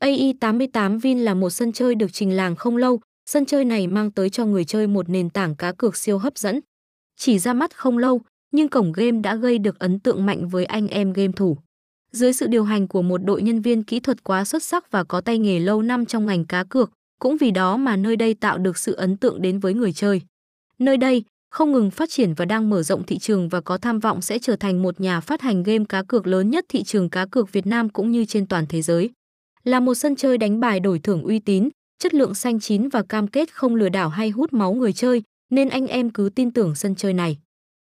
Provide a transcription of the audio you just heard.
AI88 Vin là một sân chơi được trình làng không lâu, sân chơi này mang tới cho người chơi một nền tảng cá cược siêu hấp dẫn. Chỉ ra mắt không lâu, nhưng cổng game đã gây được ấn tượng mạnh với anh em game thủ. Dưới sự điều hành của một đội nhân viên kỹ thuật quá xuất sắc và có tay nghề lâu năm trong ngành cá cược, cũng vì đó mà nơi đây tạo được sự ấn tượng đến với người chơi. Nơi đây không ngừng phát triển và đang mở rộng thị trường và có tham vọng sẽ trở thành một nhà phát hành game cá cược lớn nhất thị trường cá cược Việt Nam cũng như trên toàn thế giới. Là một sân chơi đánh bài đổi thưởng uy tín, chất lượng xanh chín và cam kết không lừa đảo hay hút máu người chơi, nên anh em cứ tin tưởng sân chơi này.